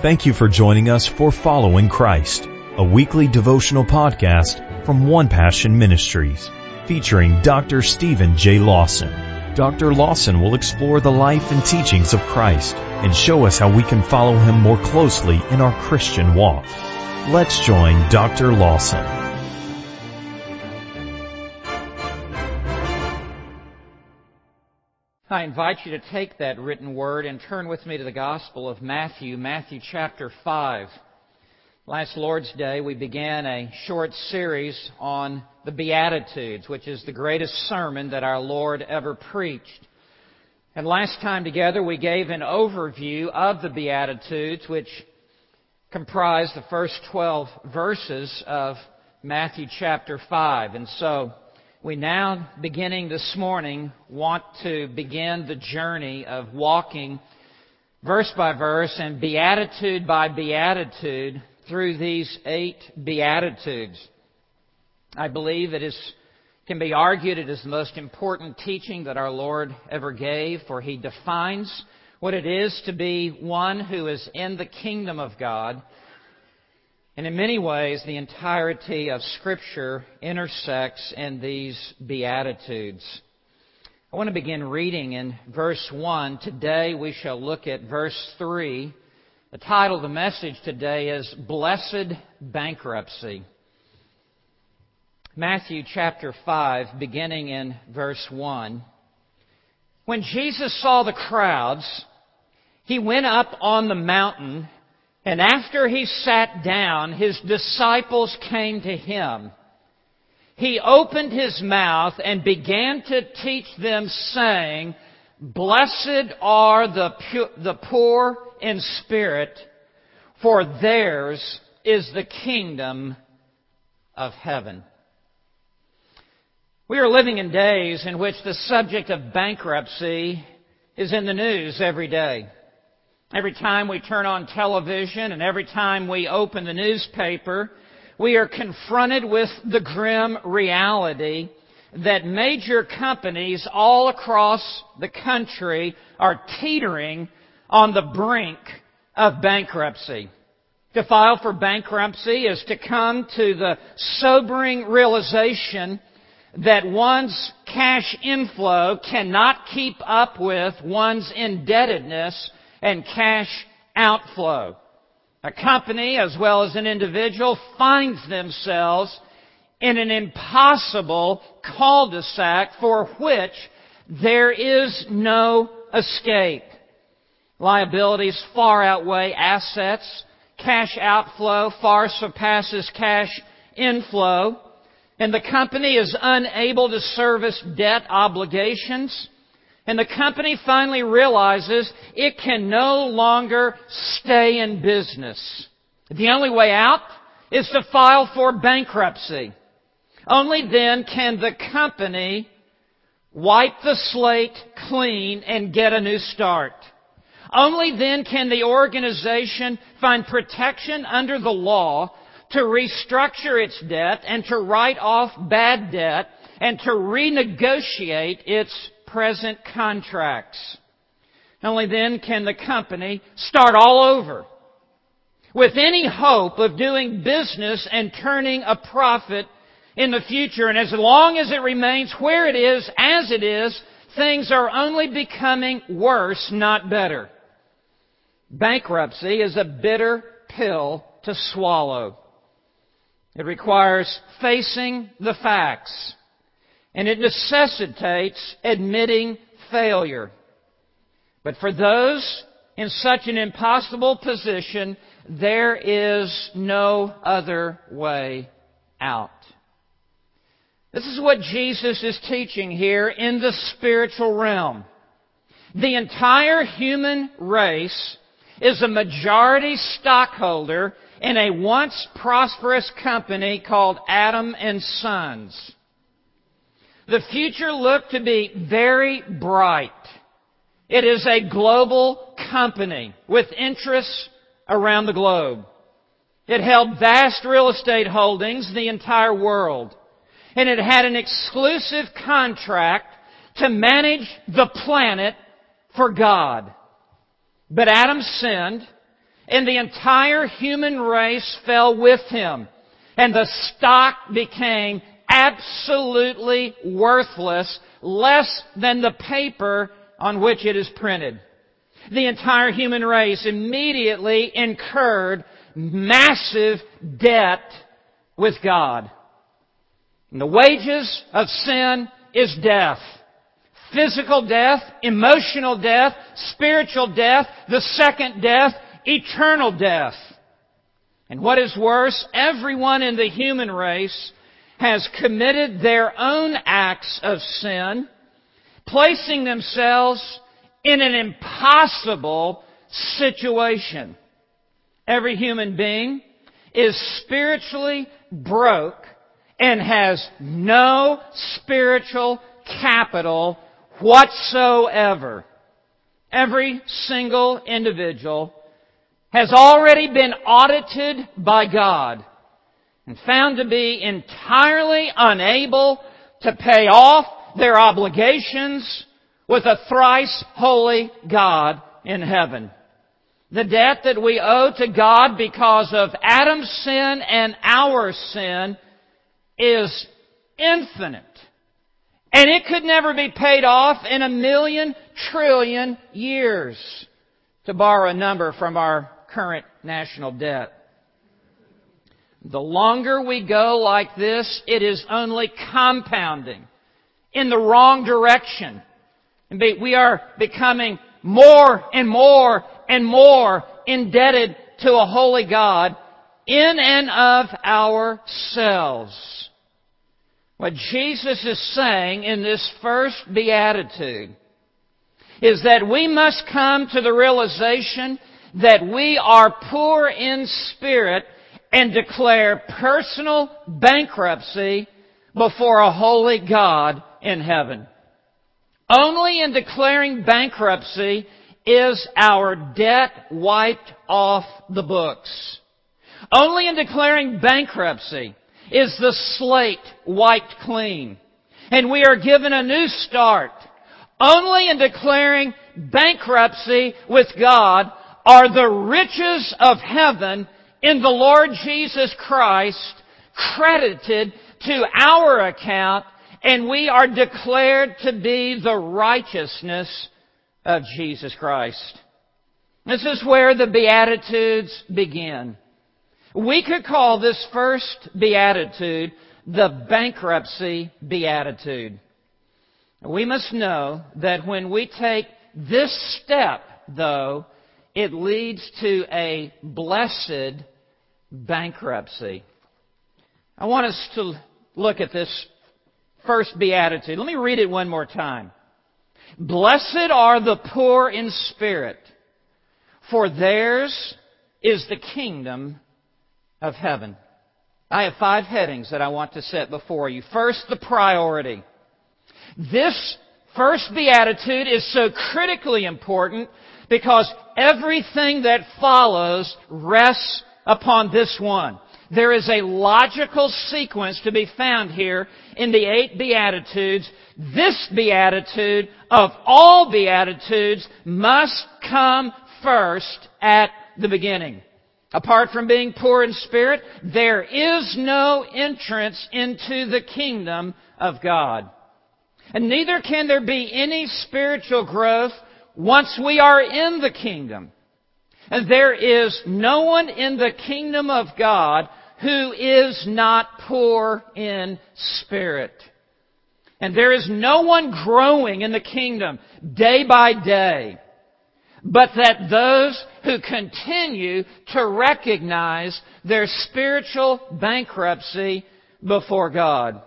Thank you for joining us for Following Christ, a weekly devotional podcast from One Passion Ministries, featuring Dr. Stephen J. Lawson. Dr. Lawson will explore the life and teachings of Christ and show us how we can follow him more closely in our Christian walk. Let's join Dr. Lawson. I invite you to take that written word and turn with me to the Gospel of Matthew, Matthew chapter 5. Last Lord's Day, we began a short series on the Beatitudes, which is the greatest sermon that our Lord ever preached. And last time together, we gave an overview of the Beatitudes, which comprise the first 12 verses of Matthew chapter 5. And so, we now, beginning this morning, want to begin the journey of walking verse by verse and beatitude by beatitude through these eight beatitudes. I believe it is, can be argued it is the most important teaching that our Lord ever gave, for He defines what it is to be one who is in the kingdom of God and in many ways, the entirety of Scripture intersects in these Beatitudes. I want to begin reading in verse 1. Today we shall look at verse 3. The title of the message today is Blessed Bankruptcy. Matthew chapter 5, beginning in verse 1. When Jesus saw the crowds, he went up on the mountain and after he sat down, his disciples came to him. He opened his mouth and began to teach them saying, Blessed are the, pu- the poor in spirit, for theirs is the kingdom of heaven. We are living in days in which the subject of bankruptcy is in the news every day. Every time we turn on television and every time we open the newspaper, we are confronted with the grim reality that major companies all across the country are teetering on the brink of bankruptcy. To file for bankruptcy is to come to the sobering realization that one's cash inflow cannot keep up with one's indebtedness and cash outflow. A company as well as an individual finds themselves in an impossible cul-de-sac for which there is no escape. Liabilities far outweigh assets. Cash outflow far surpasses cash inflow. And the company is unable to service debt obligations. And the company finally realizes it can no longer stay in business. The only way out is to file for bankruptcy. Only then can the company wipe the slate clean and get a new start. Only then can the organization find protection under the law to restructure its debt and to write off bad debt and to renegotiate its present contracts. Only then can the company start all over with any hope of doing business and turning a profit in the future. And as long as it remains where it is, as it is, things are only becoming worse, not better. Bankruptcy is a bitter pill to swallow. It requires facing the facts and it necessitates admitting failure. But for those in such an impossible position, there is no other way out. This is what Jesus is teaching here in the spiritual realm. The entire human race is a majority stockholder in a once prosperous company called Adam and Sons. The future looked to be very bright. It is a global company with interests around the globe. It held vast real estate holdings in the entire world. And it had an exclusive contract to manage the planet for God. But Adam sinned, and the entire human race fell with him. And the stock became absolutely worthless, less than the paper on which it is printed. The entire human race immediately incurred massive debt with God. And the wages of sin is death. Physical death, emotional death, spiritual death, the second death, eternal death. And what is worse, everyone in the human race has committed their own acts of sin, placing themselves in an impossible situation. Every human being is spiritually broke and has no spiritual capital whatsoever. Every single individual has already been audited by God and found to be entirely unable to pay off their obligations with a thrice holy God in heaven. The debt that we owe to God because of Adam's sin and our sin is infinite. And it could never be paid off in a million trillion years, to borrow a number from our current national debt. The longer we go like this, it is only compounding in the wrong direction. And we are becoming more and more and more indebted to a holy God in and of ourselves. What Jesus is saying in this first beatitude is that we must come to the realization that we are poor in spirit and declare personal bankruptcy before a holy God in heaven. Only in declaring bankruptcy is our debt wiped off the books. Only in declaring bankruptcy is the slate wiped clean. And we are given a new start. Only in declaring bankruptcy with God are the riches of heaven in the Lord Jesus Christ credited to our account and we are declared to be the righteousness of Jesus Christ. This is where the Beatitudes begin. We could call this first Beatitude the bankruptcy Beatitude. We must know that when we take this step, though, it leads to a blessed bankruptcy. I want us to look at this first beatitude. Let me read it one more time. Blessed are the poor in spirit, for theirs is the kingdom of heaven. I have five headings that I want to set before you. First, the priority. This first beatitude is so critically important because everything that follows rests upon this one. There is a logical sequence to be found here in the eight Beatitudes. This Beatitude of all Beatitudes must come first at the beginning. Apart from being poor in spirit, there is no entrance into the kingdom of God. And neither can there be any spiritual growth once we are in the kingdom. And there is no one in the kingdom of God who is not poor in spirit. And there is no one growing in the kingdom day by day, but that those who continue to recognize their spiritual bankruptcy before God.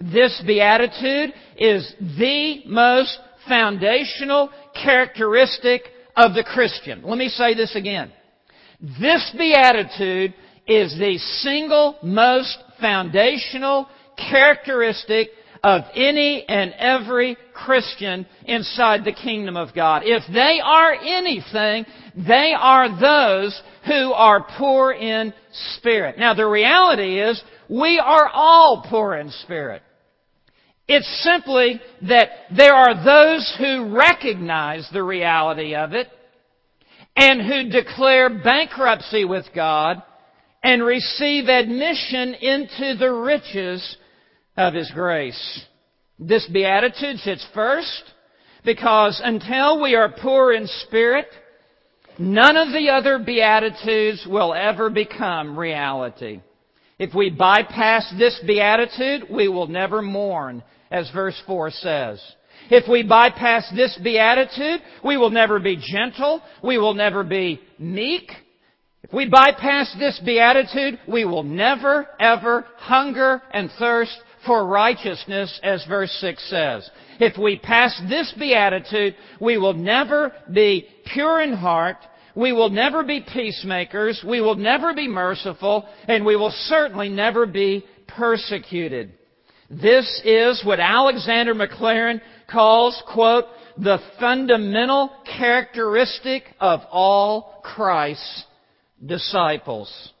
This beatitude is the most foundational characteristic of the Christian. Let me say this again. This beatitude is the single most foundational characteristic of any and every Christian inside the kingdom of God. If they are anything, they are those who are poor in spirit. Now the reality is, we are all poor in spirit. It's simply that there are those who recognize the reality of it and who declare bankruptcy with God and receive admission into the riches of His grace. This beatitude sits first because until we are poor in spirit, none of the other beatitudes will ever become reality. If we bypass this beatitude, we will never mourn, as verse 4 says. If we bypass this beatitude, we will never be gentle, we will never be meek. If we bypass this beatitude, we will never, ever hunger and thirst for righteousness, as verse 6 says. If we pass this beatitude, we will never be pure in heart, we will never be peacemakers, we will never be merciful, and we will certainly never be persecuted. This is what Alexander McLaren calls, quote, the fundamental characteristic of all Christ's disciples.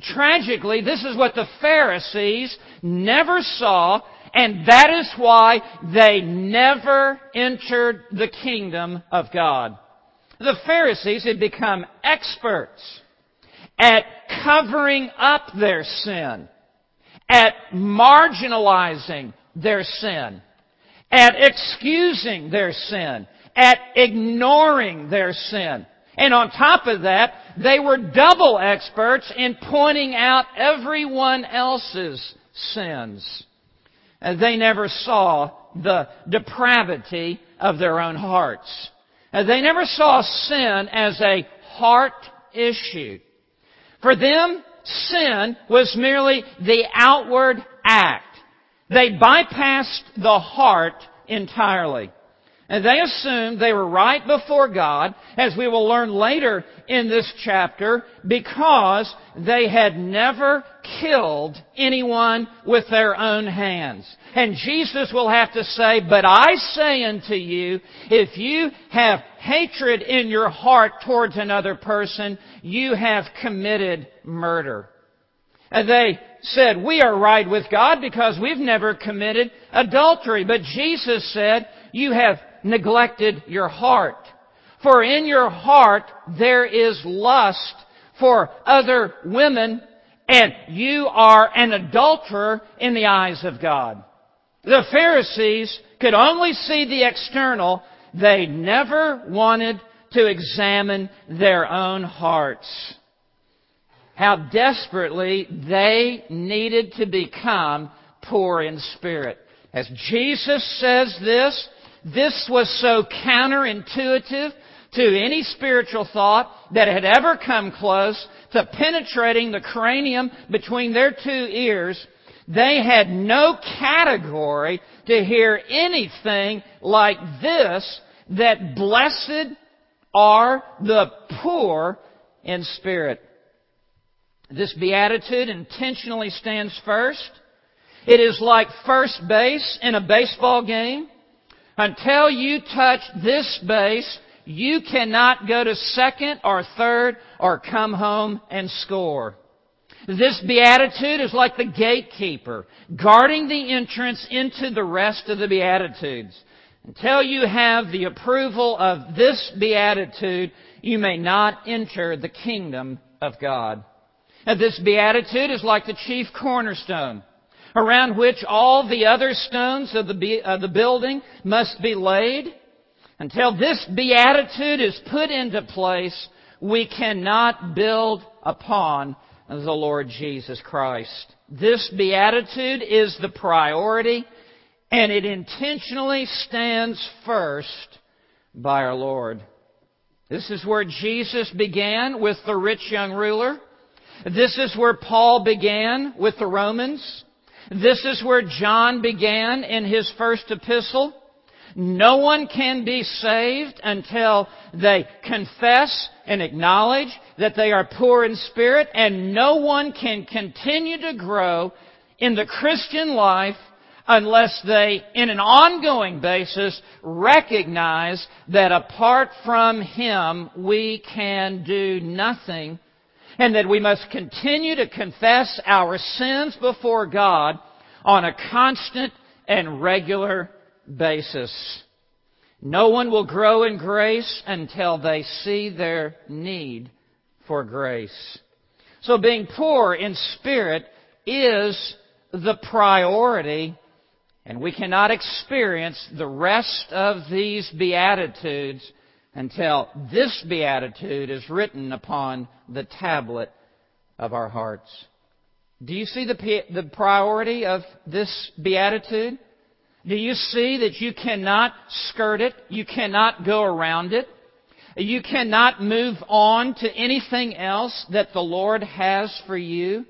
Tragically, this is what the Pharisees never saw, and that is why they never entered the kingdom of God. The Pharisees had become experts at covering up their sin, at marginalizing their sin, at excusing their sin, at ignoring their sin. And on top of that, they were double experts in pointing out everyone else's sins. They never saw the depravity of their own hearts. They never saw sin as a heart issue. For them, sin was merely the outward act. They bypassed the heart entirely. And they assumed they were right before God, as we will learn later in this chapter, because they had never killed anyone with their own hands. And Jesus will have to say, But I say unto you, if you have hatred in your heart towards another person, you have committed murder. And they said, We are right with God because we've never committed adultery. But Jesus said, You have neglected your heart. For in your heart there is lust for other women, and you are an adulterer in the eyes of God. The Pharisees could only see the external. They never wanted to examine their own hearts. How desperately they needed to become poor in spirit. As Jesus says this, this was so counterintuitive to any spiritual thought that had ever come close to penetrating the cranium between their two ears. They had no category to hear anything like this that blessed are the poor in spirit. This beatitude intentionally stands first. It is like first base in a baseball game. Until you touch this base, you cannot go to second or third or come home and score. This beatitude is like the gatekeeper, guarding the entrance into the rest of the beatitudes. Until you have the approval of this beatitude, you may not enter the kingdom of God. And this beatitude is like the chief cornerstone around which all the other stones of the, of the building must be laid. Until this beatitude is put into place, we cannot build upon the Lord Jesus Christ. This beatitude is the priority, and it intentionally stands first by our Lord. This is where Jesus began with the rich young ruler. This is where Paul began with the Romans. This is where John began in his first epistle. No one can be saved until they confess and acknowledge that they are poor in spirit, and no one can continue to grow in the Christian life unless they, in an ongoing basis, recognize that apart from Him, we can do nothing and that we must continue to confess our sins before God on a constant and regular basis. No one will grow in grace until they see their need for grace. So being poor in spirit is the priority, and we cannot experience the rest of these Beatitudes until this Beatitude is written upon the tablet of our hearts. Do you see the, the priority of this Beatitude? Do you see that you cannot skirt it? You cannot go around it? You cannot move on to anything else that the Lord has for you?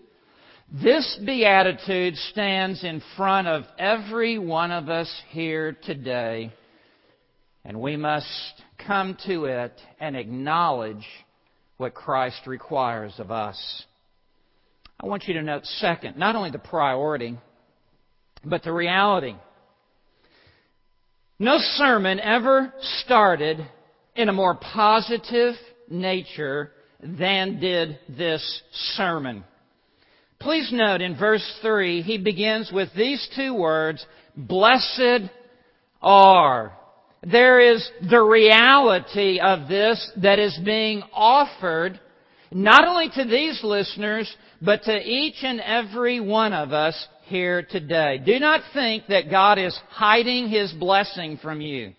This beatitude stands in front of every one of us here today, and we must come to it and acknowledge what Christ requires of us. I want you to note, second, not only the priority, but the reality. No sermon ever started in a more positive nature than did this sermon. Please note in verse 3, he begins with these two words, blessed are. There is the reality of this that is being offered not only to these listeners, but to each and every one of us here today. Do not think that God is hiding His blessing from you.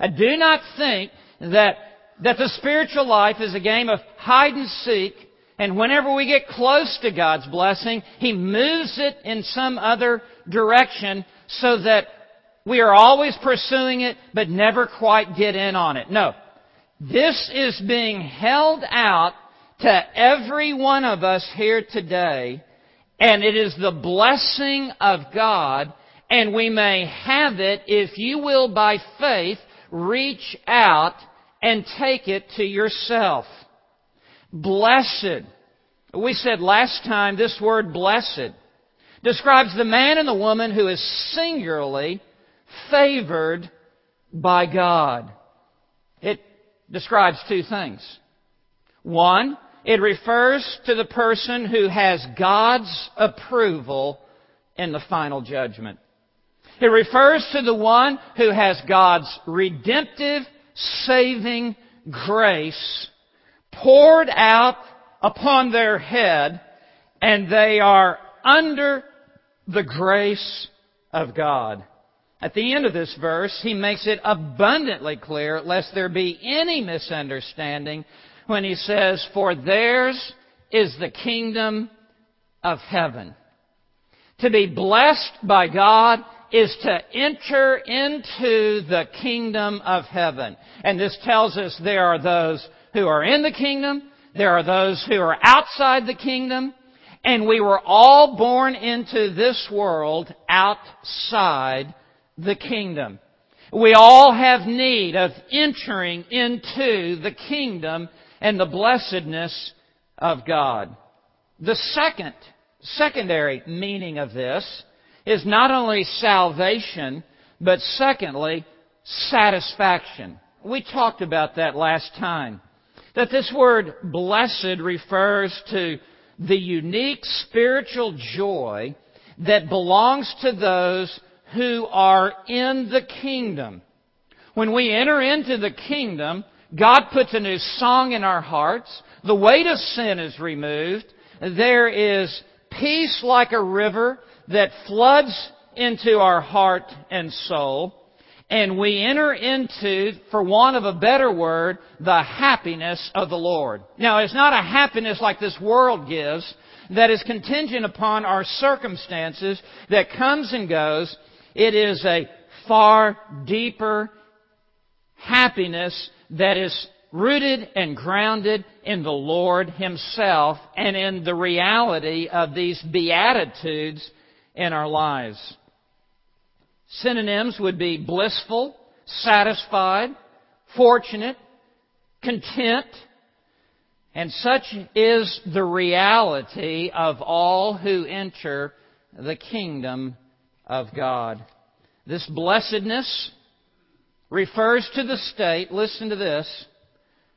Uh, do not think that, that the spiritual life is a game of hide and seek, and whenever we get close to God's blessing, He moves it in some other direction so that we are always pursuing it, but never quite get in on it. No. This is being held out to every one of us here today and it is the blessing of God, and we may have it, if you will, by faith, reach out and take it to yourself. Blessed. We said last time this word blessed describes the man and the woman who is singularly favored by God. It describes two things. One, it refers to the person who has God's approval in the final judgment. It refers to the one who has God's redemptive, saving grace poured out upon their head and they are under the grace of God. At the end of this verse, he makes it abundantly clear, lest there be any misunderstanding, when he says, For theirs is the kingdom of heaven. To be blessed by God is to enter into the kingdom of heaven. And this tells us there are those who are in the kingdom, there are those who are outside the kingdom, and we were all born into this world outside the kingdom. We all have need of entering into the kingdom and the blessedness of God. The second, secondary meaning of this is not only salvation, but secondly, satisfaction. We talked about that last time. That this word blessed refers to the unique spiritual joy that belongs to those who are in the kingdom. When we enter into the kingdom, God puts a new song in our hearts. The weight of sin is removed. There is peace like a river that floods into our heart and soul. And we enter into, for want of a better word, the happiness of the Lord. Now, it's not a happiness like this world gives that is contingent upon our circumstances that comes and goes. It is a far deeper happiness that is rooted and grounded in the Lord Himself and in the reality of these Beatitudes in our lives. Synonyms would be blissful, satisfied, fortunate, content, and such is the reality of all who enter the kingdom of God. This blessedness refers to the state, listen to this,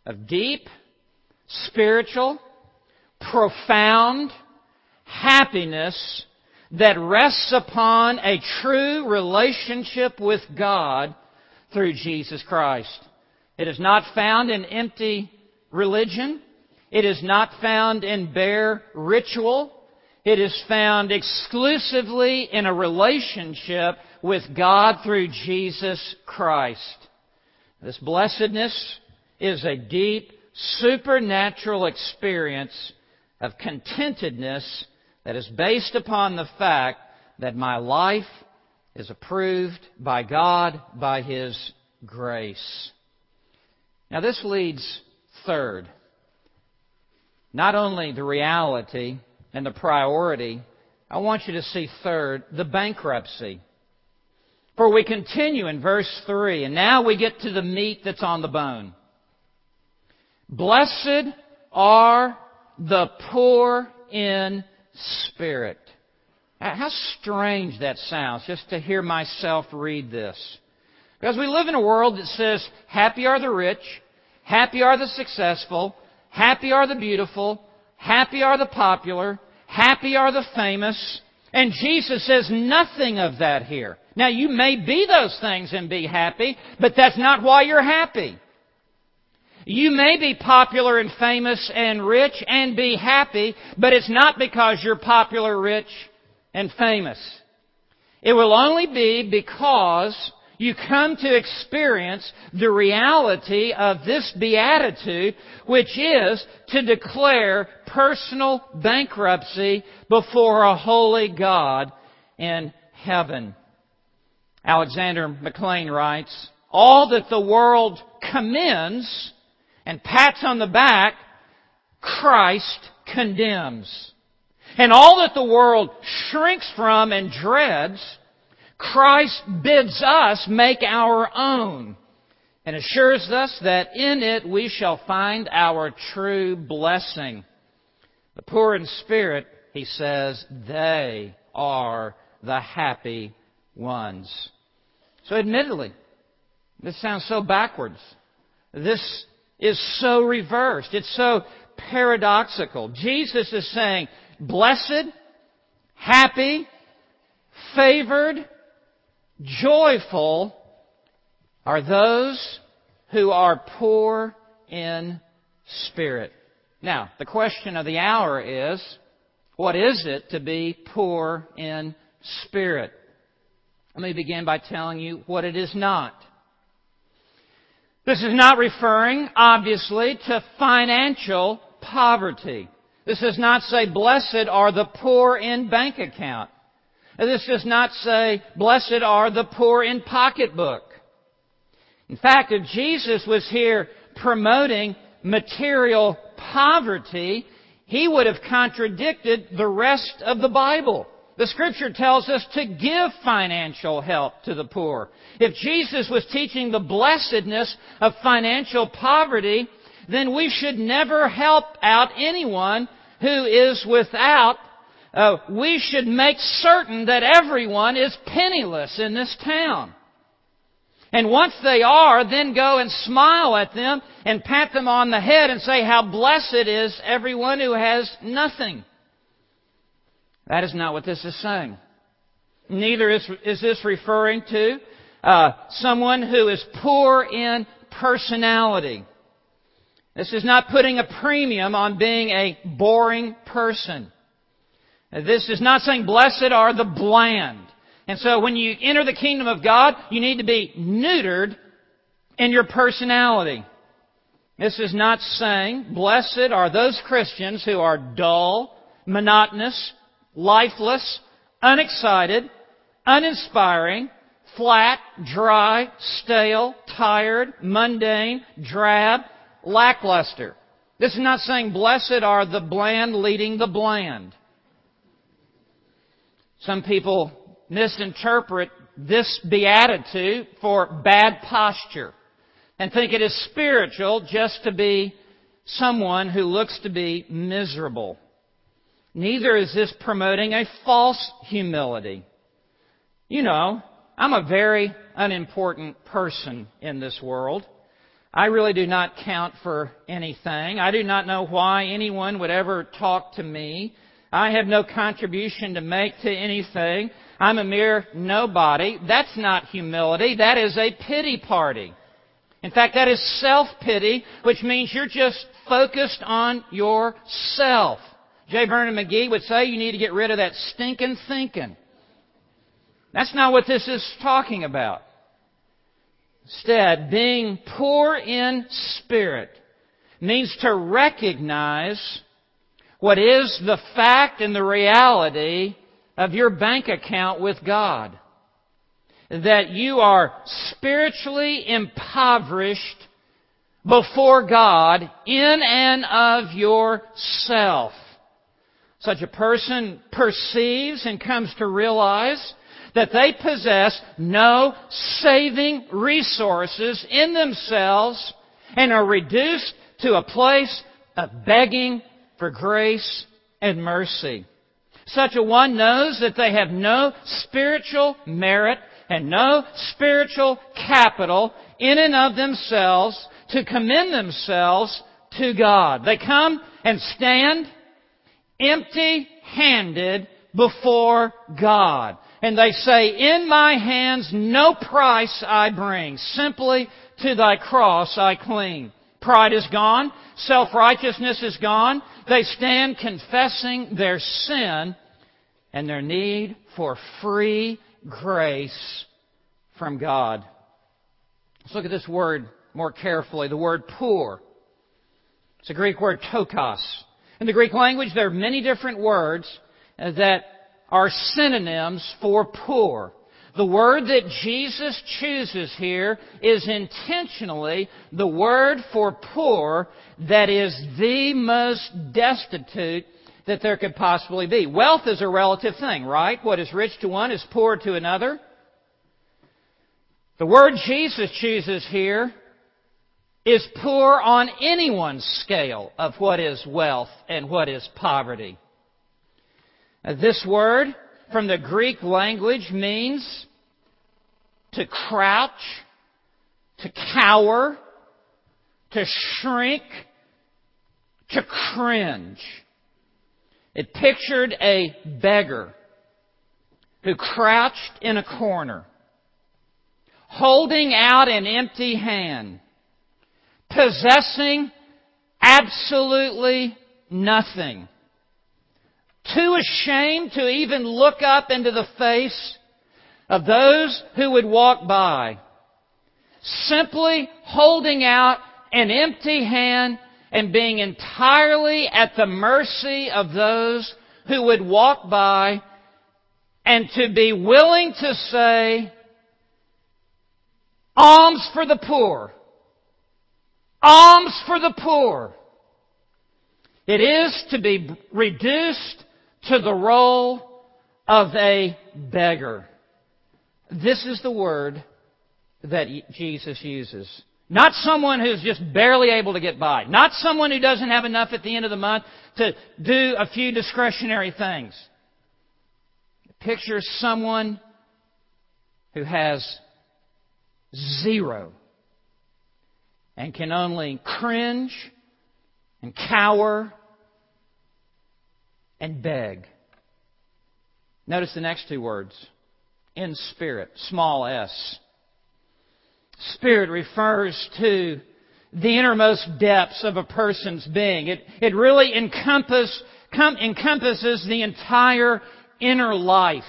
of deep, spiritual, profound happiness that rests upon a true relationship with God through Jesus Christ. It is not found in empty religion. It is not found in bare ritual. It is found exclusively in a relationship with God through Jesus Christ. This blessedness is a deep, supernatural experience of contentedness that is based upon the fact that my life is approved by God by His grace. Now this leads third. Not only the reality and the priority, I want you to see third, the bankruptcy. For we continue in verse 3, and now we get to the meat that's on the bone. Blessed are the poor in spirit. How strange that sounds just to hear myself read this. Because we live in a world that says, happy are the rich, happy are the successful, happy are the beautiful, happy are the popular, happy are the famous. And Jesus says nothing of that here. Now you may be those things and be happy, but that's not why you're happy. You may be popular and famous and rich and be happy, but it's not because you're popular, rich, and famous. It will only be because you come to experience the reality of this beatitude, which is to declare personal bankruptcy before a holy God in heaven. Alexander McLean writes, all that the world commends and pats on the back, Christ condemns. And all that the world shrinks from and dreads, Christ bids us make our own and assures us that in it we shall find our true blessing. The poor in spirit, he says, they are the happy ones. So admittedly, this sounds so backwards. This is so reversed. It's so paradoxical. Jesus is saying, blessed, happy, favored, joyful are those who are poor in spirit. Now, the question of the hour is, what is it to be poor in spirit? Let me begin by telling you what it is not. This is not referring, obviously, to financial poverty. This does not say, blessed are the poor in bank account. This does not say, blessed are the poor in pocketbook. In fact, if Jesus was here promoting material poverty, he would have contradicted the rest of the Bible. The scripture tells us to give financial help to the poor. If Jesus was teaching the blessedness of financial poverty, then we should never help out anyone who is without. Uh, we should make certain that everyone is penniless in this town. And once they are, then go and smile at them and pat them on the head and say how blessed is everyone who has nothing. That is not what this is saying. Neither is, is this referring to uh, someone who is poor in personality. This is not putting a premium on being a boring person. This is not saying blessed are the bland. And so when you enter the kingdom of God, you need to be neutered in your personality. This is not saying blessed are those Christians who are dull, monotonous, lifeless, unexcited, uninspiring, flat, dry, stale, tired, mundane, drab, lackluster. This is not saying blessed are the bland leading the bland. Some people misinterpret this beatitude for bad posture and think it is spiritual just to be someone who looks to be miserable. Neither is this promoting a false humility. You know, I'm a very unimportant person in this world. I really do not count for anything. I do not know why anyone would ever talk to me. I have no contribution to make to anything. I'm a mere nobody. That's not humility. That is a pity party. In fact, that is self-pity, which means you're just focused on yourself. J. Vernon McGee would say you need to get rid of that stinking thinking. That's not what this is talking about. Instead, being poor in spirit means to recognize what is the fact and the reality of your bank account with God. That you are spiritually impoverished before God in and of yourself. Such a person perceives and comes to realize that they possess no saving resources in themselves and are reduced to a place of begging for grace and mercy. Such a one knows that they have no spiritual merit and no spiritual capital in and of themselves to commend themselves to God. They come and stand empty handed before God. And they say, In my hands no price I bring, simply to thy cross I cling. Pride is gone. Self-righteousness is gone. They stand confessing their sin and their need for free grace from God. Let's look at this word more carefully. The word poor. It's a Greek word ptochos. In the Greek language, there are many different words that are synonyms for poor. The word that Jesus chooses here is intentionally the word for poor that is the most destitute that there could possibly be. Wealth is a relative thing, right? What is rich to one is poor to another. The word Jesus chooses here is poor on anyone's scale of what is wealth and what is poverty. This word from the Greek language means to crouch, to cower, to shrink, to cringe. It pictured a beggar who crouched in a corner, holding out an empty hand, possessing absolutely nothing, too ashamed to even look up into the face of those who would walk by, simply holding out an empty hand and being entirely at the mercy of those who would walk by and to be willing to say, alms for the poor. Alms for the poor. It is to be reduced to the role of a beggar. This is the word that Jesus uses. Not someone who's just barely able to get by. Not someone who doesn't have enough at the end of the month to do a few discretionary things. Picture someone who has zero and can only cringe and cower and beg. Notice the next two words. In spirit, small s. Spirit refers to the innermost depths of a person's being. It, it really encompass, com, encompasses the entire inner life.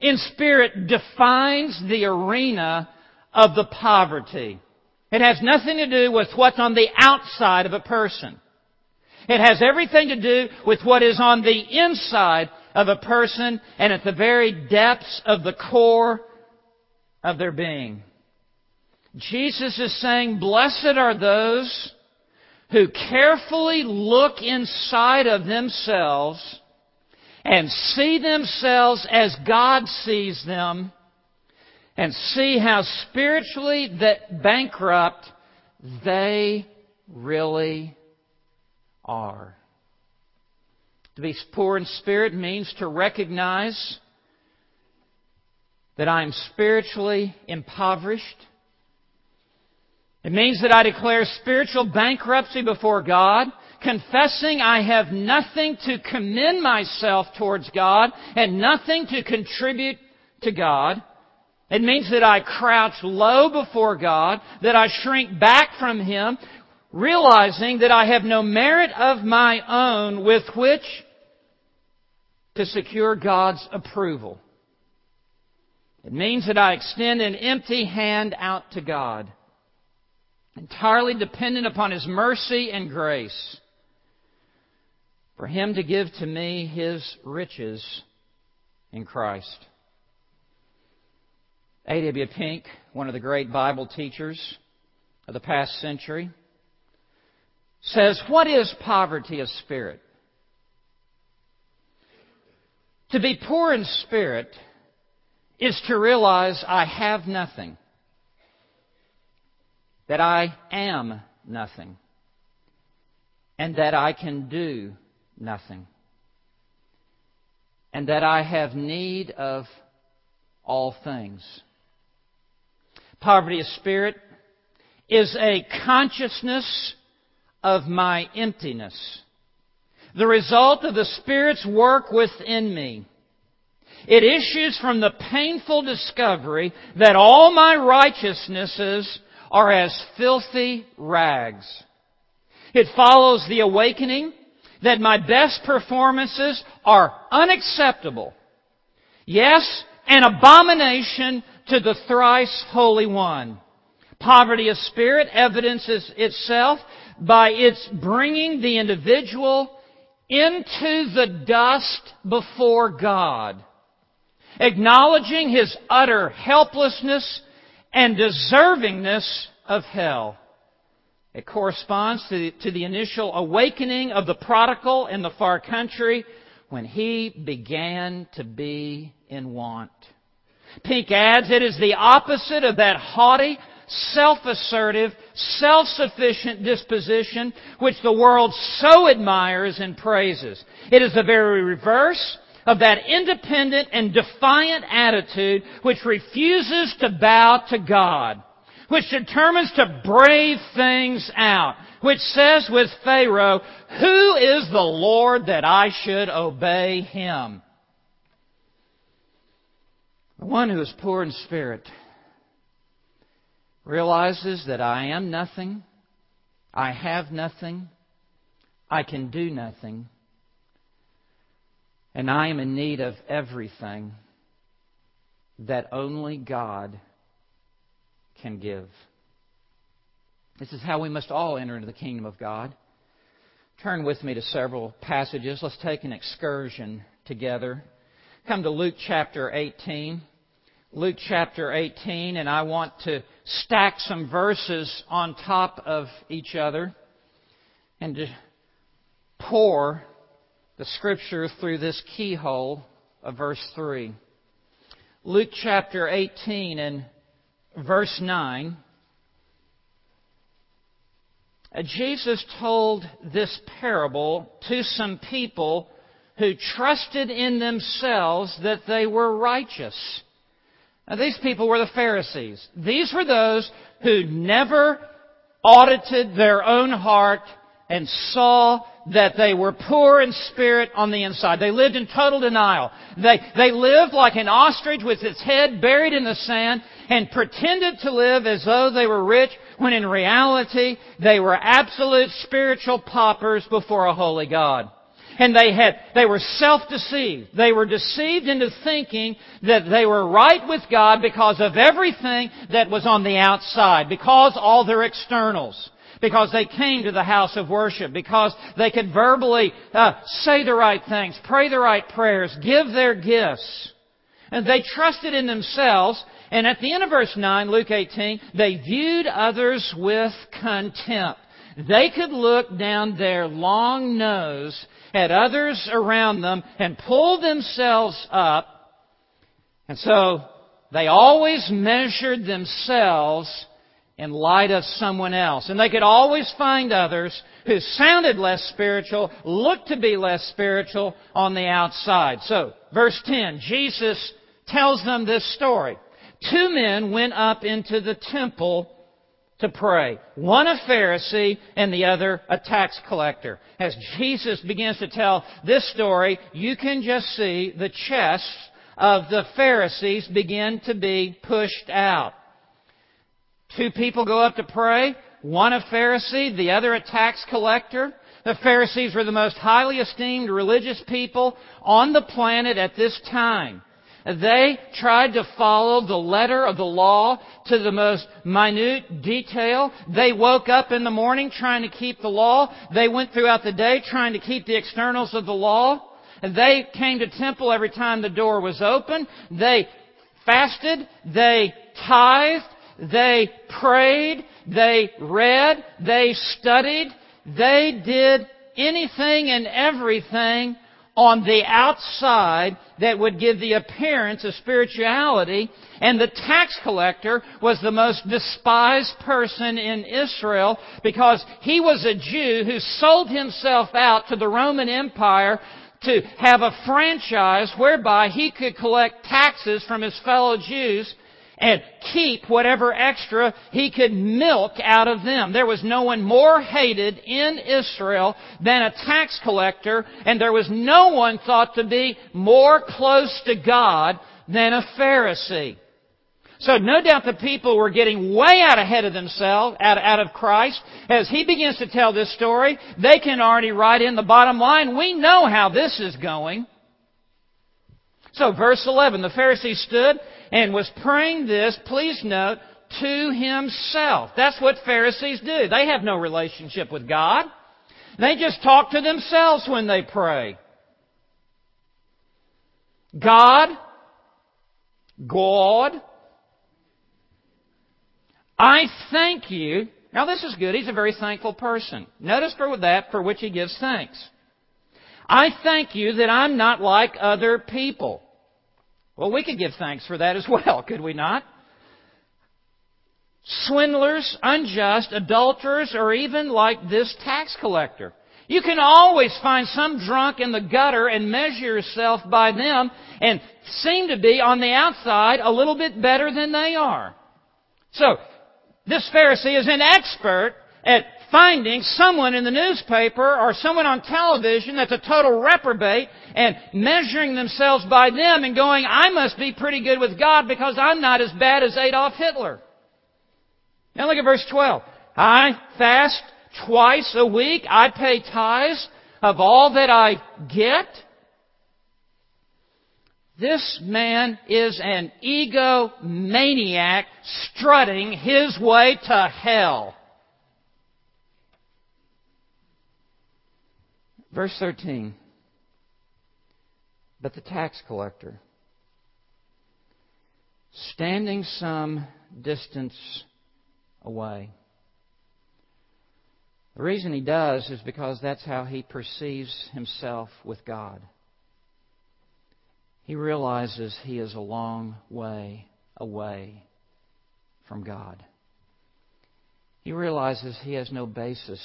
In spirit defines the arena of the poverty. It has nothing to do with what's on the outside of a person. It has everything to do with what is on the inside of a person and at the very depths of the core of their being. Jesus is saying, Blessed are those who carefully look inside of themselves and see themselves as God sees them and see how spiritually that bankrupt they really are. To be poor in spirit means to recognize that I am spiritually impoverished. It means that I declare spiritual bankruptcy before God, confessing I have nothing to commend myself towards God and nothing to contribute to God. It means that I crouch low before God, that I shrink back from Him, realizing that I have no merit of my own with which to secure God's approval. It means that I extend an empty hand out to God, entirely dependent upon His mercy and grace, for Him to give to me His riches in Christ. A.W. Pink, one of the great Bible teachers of the past century, says, What is poverty of spirit? To be poor in spirit is to realize I have nothing, that I am nothing, and that I can do nothing, and that I have need of all things. Poverty of spirit is a consciousness of my emptiness, the result of the Spirit's work within me it issues from the painful discovery that all my righteousnesses are as filthy rags. It follows the awakening that my best performances are unacceptable. Yes, an abomination to the thrice Holy One. Poverty of spirit evidences itself by its bringing the individual into the dust before God acknowledging his utter helplessness and deservingness of hell. It corresponds to the, to the initial awakening of the prodigal in the far country when he began to be in want. Pink adds it is the opposite of that haughty, self-assertive, self-sufficient disposition which the world so admires and praises. It is the very reverse of that independent and defiant attitude which refuses to bow to God, which determines to brave things out, which says with Pharaoh, Who is the Lord that I should obey him? The one who is poor in spirit realizes that I am nothing, I have nothing, I can do nothing, and I am in need of everything that only God can give. This is how we must all enter into the kingdom of God. Turn with me to several passages. Let's take an excursion together. Come to Luke chapter 18. Luke chapter 18, and I want to stack some verses on top of each other and to pour the scripture through this keyhole of verse 3. Luke chapter 18 and verse 9. Uh, Jesus told this parable to some people who trusted in themselves that they were righteous. Now, these people were the Pharisees. These were those who never audited their own heart and saw that they were poor in spirit on the inside. They lived in total denial. They, they lived like an ostrich with its head buried in the sand and pretended to live as though they were rich when in reality they were absolute spiritual paupers before a holy God. And they had, they were self-deceived. They were deceived into thinking that they were right with God because of everything that was on the outside, because all their externals because they came to the house of worship, because they could verbally uh, say the right things, pray the right prayers, give their gifts. And they trusted in themselves. And at the end of verse 9, Luke 18, they viewed others with contempt. They could look down their long nose at others around them and pull themselves up. And so they always measured themselves in light of someone else. And they could always find others who sounded less spiritual, looked to be less spiritual on the outside. So, verse 10, Jesus tells them this story. Two men went up into the temple to pray. One a Pharisee and the other a tax collector. As Jesus begins to tell this story, you can just see the chests of the Pharisees begin to be pushed out. Two people go up to pray. One a Pharisee, the other a tax collector. The Pharisees were the most highly esteemed religious people on the planet at this time. They tried to follow the letter of the law to the most minute detail. They woke up in the morning trying to keep the law. They went throughout the day trying to keep the externals of the law. They came to temple every time the door was open. They fasted. They tithed. They prayed. They read. They studied. They did anything and everything on the outside that would give the appearance of spirituality. And the tax collector was the most despised person in Israel because he was a Jew who sold himself out to the Roman Empire to have a franchise whereby he could collect taxes from his fellow Jews and keep whatever extra he could milk out of them. There was no one more hated in Israel than a tax collector, and there was no one thought to be more close to God than a Pharisee. So no doubt the people were getting way out ahead of themselves, out, out of Christ. As he begins to tell this story, they can already write in the bottom line, we know how this is going. So verse 11, the Pharisee stood and was praying this, please note, to himself. That's what Pharisees do. They have no relationship with God. They just talk to themselves when they pray. God, God, I thank you. Now this is good. He's a very thankful person. Notice for that for which he gives thanks. I thank you that I'm not like other people. Well, we could give thanks for that as well, could we not? Swindlers, unjust, adulterers, or even like this tax collector. You can always find some drunk in the gutter and measure yourself by them and seem to be on the outside a little bit better than they are. So, this Pharisee is an expert at finding someone in the newspaper or someone on television that's a total reprobate and measuring themselves by them and going, I must be pretty good with God because I'm not as bad as Adolf Hitler. Now look at verse 12. I fast twice a week. I pay tithes of all that I get. This man is an egomaniac strutting his way to hell. Verse 13. But the tax collector, standing some distance away. The reason he does is because that's how he perceives himself with God. He realizes he is a long way away from God. He realizes he has no basis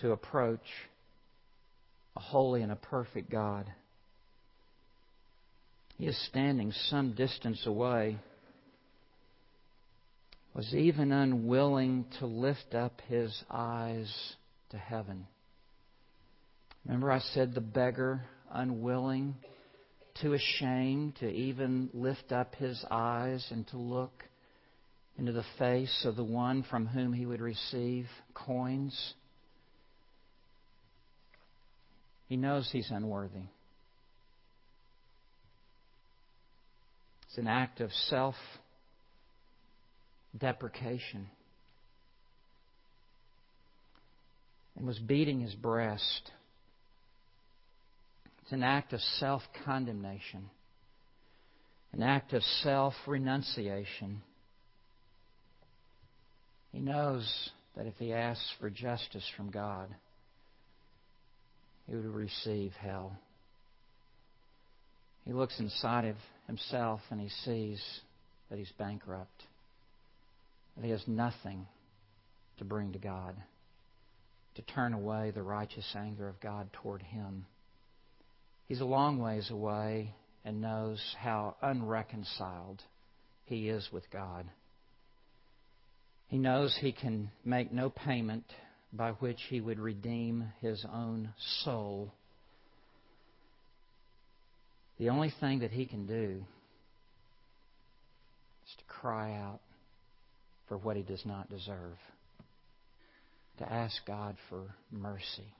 to approach a holy and a perfect God. He is standing some distance away, was even unwilling to lift up his eyes to heaven. Remember, I said the beggar, unwilling, too ashamed to even lift up his eyes and to look into the face of the one from whom he would receive coins. He knows he's unworthy. It's an act of self deprecation. And was beating his breast. It's an act of self condemnation, an act of self renunciation. He knows that if he asks for justice from God, he would receive hell. He looks inside of himself and he sees that he's bankrupt, that he has nothing to bring to God, to turn away the righteous anger of God toward him. He's a long ways away and knows how unreconciled he is with God. He knows he can make no payment by which he would redeem his own soul. The only thing that he can do is to cry out for what he does not deserve, to ask God for mercy.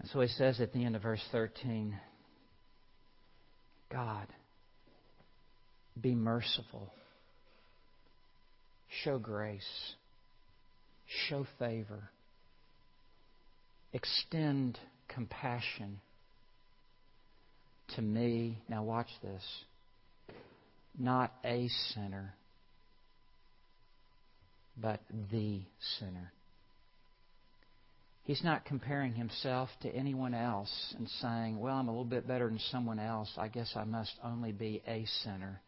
And so he says at the end of verse 13, God, be merciful, show grace, show favor, extend compassion to me. Now, watch this. Not a sinner, but the sinner. He's not comparing himself to anyone else and saying, Well, I'm a little bit better than someone else. I guess I must only be a sinner.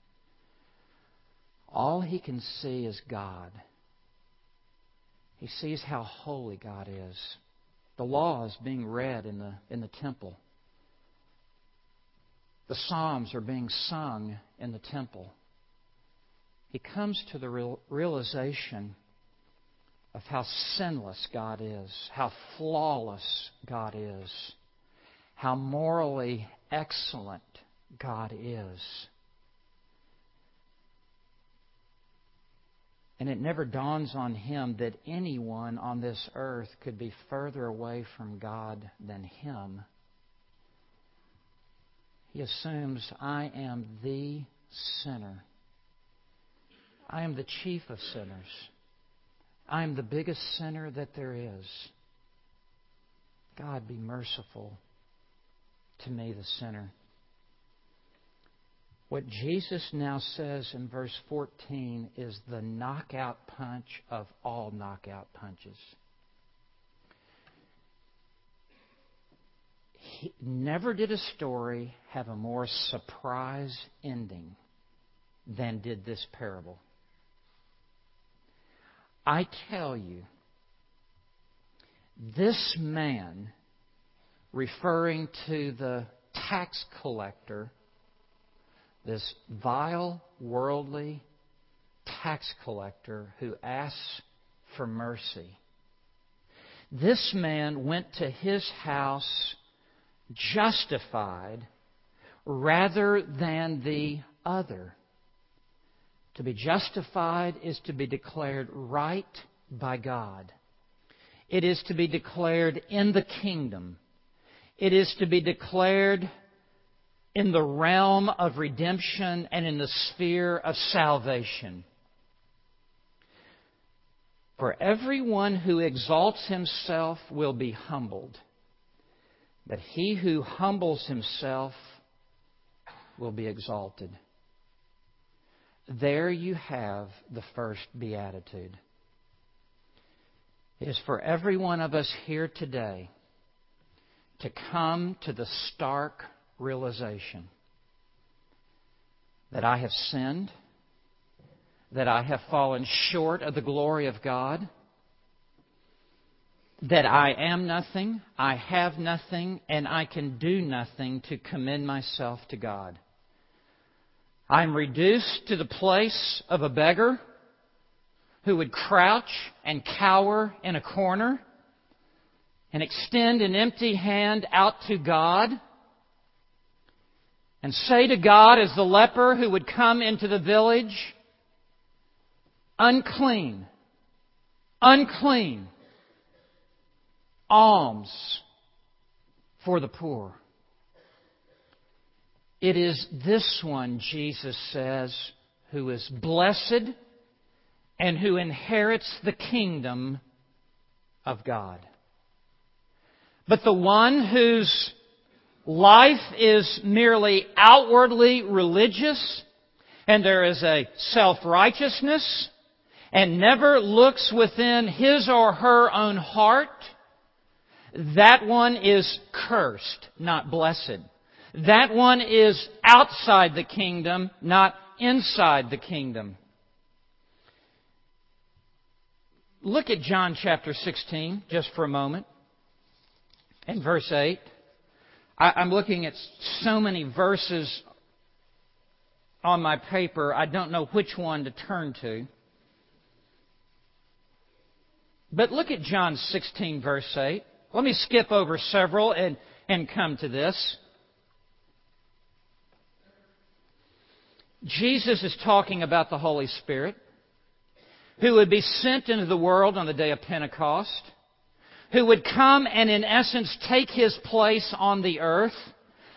All he can see is God. He sees how holy God is. The law is being read in the, in the temple. The Psalms are being sung in the temple. He comes to the real, realization of how sinless God is, how flawless God is, how morally excellent God is. And it never dawns on him that anyone on this earth could be further away from God than him. He assumes, I am the sinner. I am the chief of sinners. I am the biggest sinner that there is. God, be merciful to me, the sinner. What Jesus now says in verse 14 is the knockout punch of all knockout punches. He, never did a story have a more surprise ending than did this parable. I tell you, this man, referring to the tax collector, this vile, worldly tax collector who asks for mercy. This man went to his house justified rather than the other. To be justified is to be declared right by God. It is to be declared in the kingdom. It is to be declared in the realm of redemption and in the sphere of salvation. For everyone who exalts himself will be humbled, but he who humbles himself will be exalted. There you have the first beatitude. It is for every one of us here today to come to the stark realization that I have sinned, that I have fallen short of the glory of God, that I am nothing, I have nothing, and I can do nothing to commend myself to God. I'm reduced to the place of a beggar who would crouch and cower in a corner and extend an empty hand out to God and say to God as the leper who would come into the village, unclean, unclean, alms for the poor. It is this one, Jesus says, who is blessed and who inherits the kingdom of God. But the one whose life is merely outwardly religious and there is a self-righteousness and never looks within his or her own heart, that one is cursed, not blessed. That one is outside the kingdom, not inside the kingdom. Look at John chapter 16 just for a moment and verse 8. I, am looking at so many verses on my paper. I don't know which one to turn to. But look at John 16, verse 8. Let me skip over several and, and come to this. Jesus is talking about the Holy Spirit who would be sent into the world on the day of Pentecost, who would come and in essence take his place on the earth,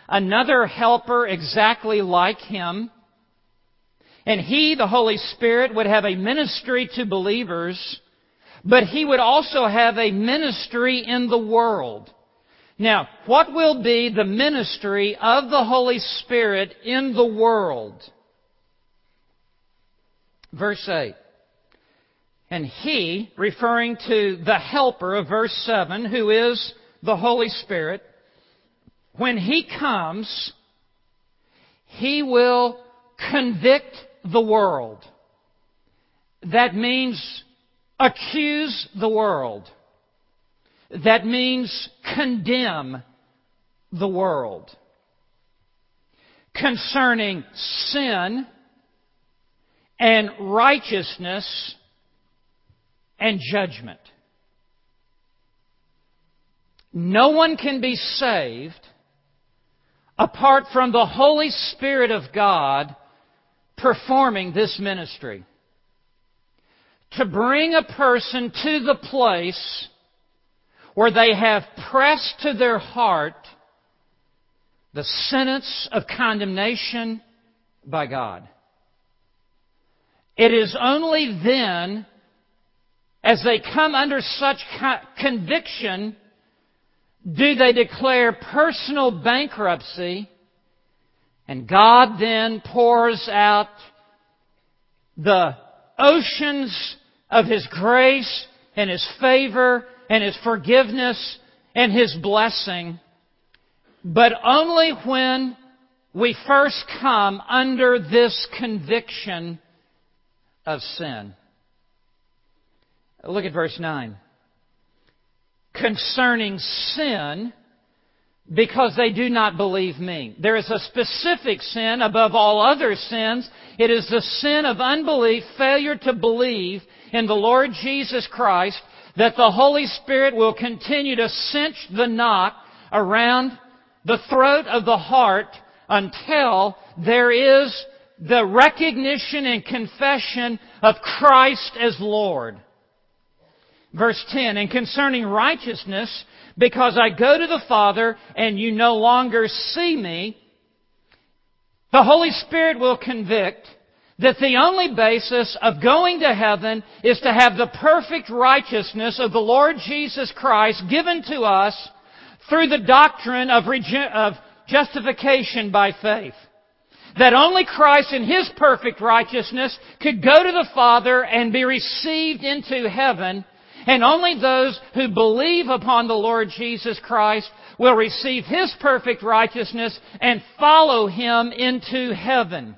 another helper exactly like him, and he, the Holy Spirit, would have a ministry to believers, but he would also have a ministry in the world. Now, what will be the ministry of the Holy Spirit in the world? Verse 8. And he, referring to the helper of verse 7, who is the Holy Spirit, when he comes, he will convict the world. That means accuse the world. That means condemn the world. Concerning sin and righteousness and judgment. No one can be saved apart from the Holy Spirit of God performing this ministry. To bring a person to the place where they have pressed to their heart the sentence of condemnation by God. It is only then, as they come under such conviction, do they declare personal bankruptcy, and God then pours out the oceans of His grace and His favor and His forgiveness and His blessing, but only when we first come under this conviction of sin. Look at verse 9. Concerning sin, because they do not believe me. There is a specific sin above all other sins. It is the sin of unbelief, failure to believe in the Lord Jesus Christ, that the Holy Spirit will continue to cinch the knot around the throat of the heart until there is the recognition and confession of Christ as Lord. Verse 10, and concerning righteousness, because I go to the Father and you no longer see me, the Holy Spirit will convict that the only basis of going to heaven is to have the perfect righteousness of the Lord Jesus Christ given to us through the doctrine of, of justification by faith. That only Christ in His perfect righteousness could go to the Father and be received into heaven, and only those who believe upon the Lord Jesus Christ will receive His perfect righteousness and follow Him into heaven.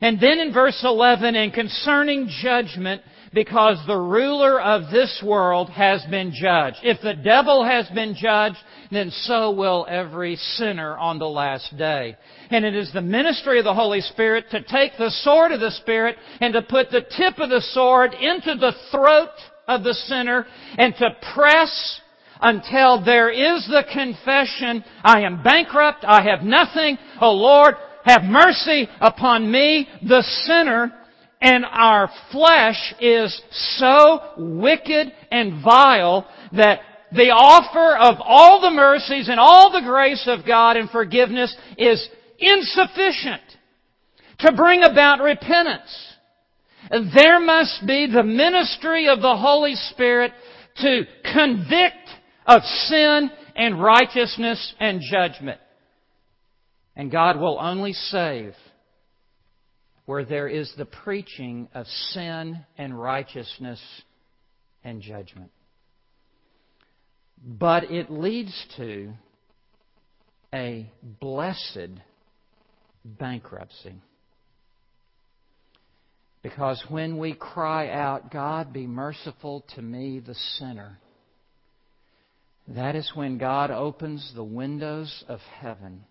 And then in verse 11, and concerning judgment, because the ruler of this world has been judged. If the devil has been judged, then so will every sinner on the last day. And it is the ministry of the Holy Spirit to take the sword of the Spirit and to put the tip of the sword into the throat of the sinner and to press until there is the confession, I am bankrupt, I have nothing, oh Lord, have mercy upon me, the sinner, and our flesh is so wicked and vile that the offer of all the mercies and all the grace of God and forgiveness is insufficient to bring about repentance. There must be the ministry of the Holy Spirit to convict of sin and righteousness and judgment. And God will only save where there is the preaching of sin and righteousness and judgment. But it leads to a blessed bankruptcy. Because when we cry out, God be merciful to me, the sinner, that is when God opens the windows of heaven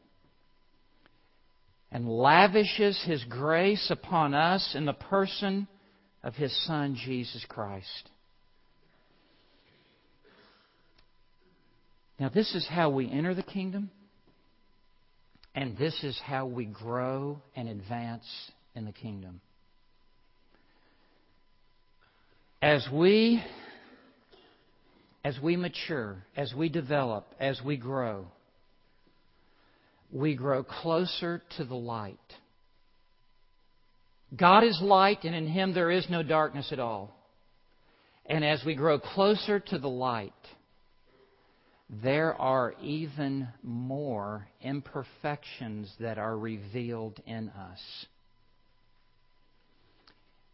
and lavishes His grace upon us in the person of His Son, Jesus Christ. Now, this is how we enter the kingdom, and this is how we grow and advance in the kingdom. As we as we mature, as we develop, as we grow, we grow closer to the light. God is light, and in Him there is no darkness at all. And as we grow closer to the light, there are even more imperfections that are revealed in us.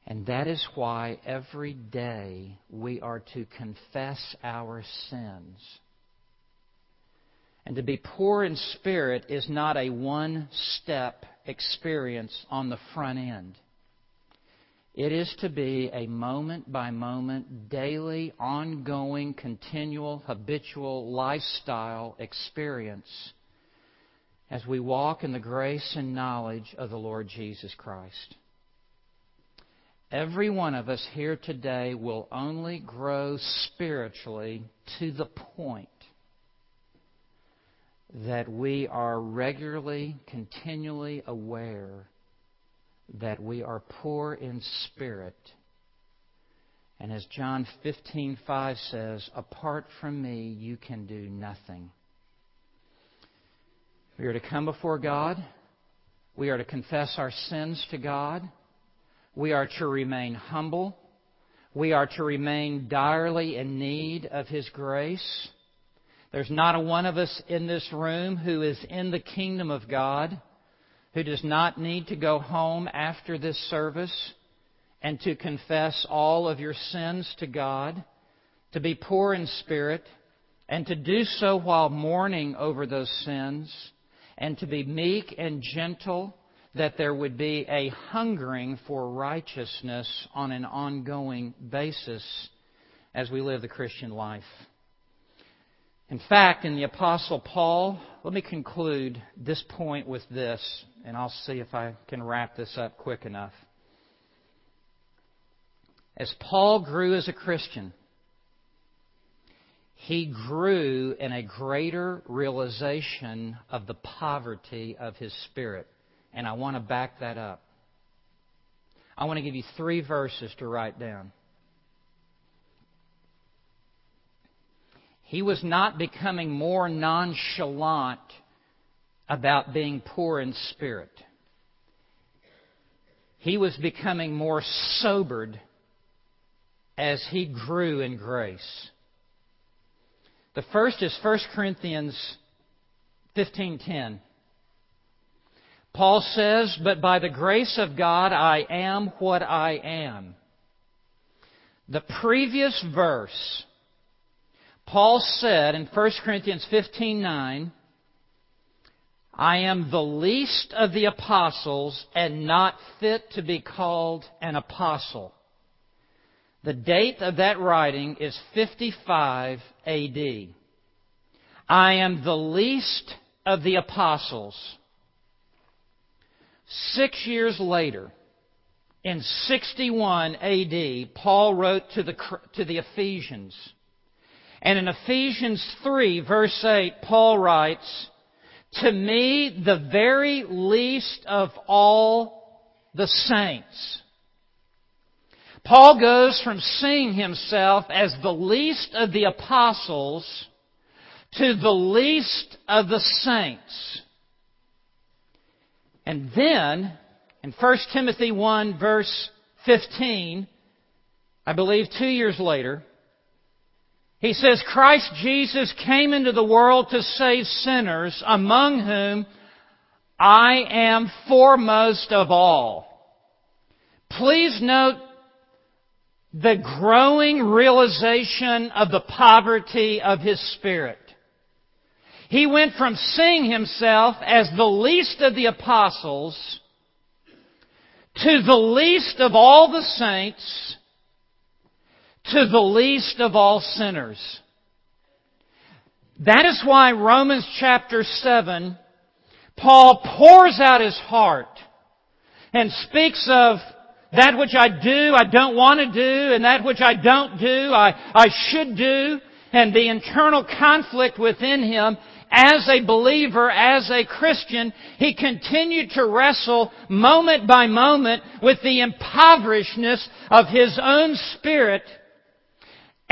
And that is why every day we are to confess our sins. And to be poor in spirit is not a one step experience on the front end. It is to be a moment by moment, daily, ongoing, continual, habitual lifestyle experience as we walk in the grace and knowledge of the Lord Jesus Christ. Every one of us here today will only grow spiritually to the point that we are regularly, continually aware that we are poor in spirit. And as John 15:5 says, apart from me you can do nothing. We are to come before God. We are to confess our sins to God. We are to remain humble. We are to remain direly in need of His grace. There's not a one of us in this room who is in the kingdom of God who does not need to go home after this service and to confess all of your sins to God, to be poor in spirit, and to do so while mourning over those sins, and to be meek and gentle that there would be a hungering for righteousness on an ongoing basis as we live the Christian life. In fact, in the Apostle Paul, let me conclude this point with this, and I'll see if I can wrap this up quick enough. As Paul grew as a Christian, he grew in a greater realization of the poverty of his spirit. And I want to back that up. I want to give you three verses to write down. He was not becoming more nonchalant about being poor in spirit. He was becoming more sobered as he grew in grace. The first is 1 Corinthians 15:10. Paul says, But by the grace of God I am what I am. The previous verse, Paul said in 1 Corinthians 15:9, I am the least of the apostles and not fit to be called an apostle. The date of that writing is 55 AD. I am the least of the apostles Six years later, in 61 AD, Paul wrote to the, to the Ephesians. And in Ephesians 3, verse 8, Paul writes, To me, the very least of all the saints. Paul goes from seeing himself as the least of the apostles to the least of the saints. And then, in 1 Timothy 1 verse 15, I believe two years later, he says, Christ Jesus came into the world to save sinners, among whom I am foremost of all. Please note the growing realization of the poverty of his spirit. He went from seeing himself as the least of the apostles to the least of all the saints to the least of all sinners. That is why Romans chapter 7 Paul pours out his heart and speaks of that which I do, I don't want to do, and that which I don't do, I, I should do, and the internal conflict within him as a believer, as a Christian, he continued to wrestle moment by moment with the impoverishedness of his own spirit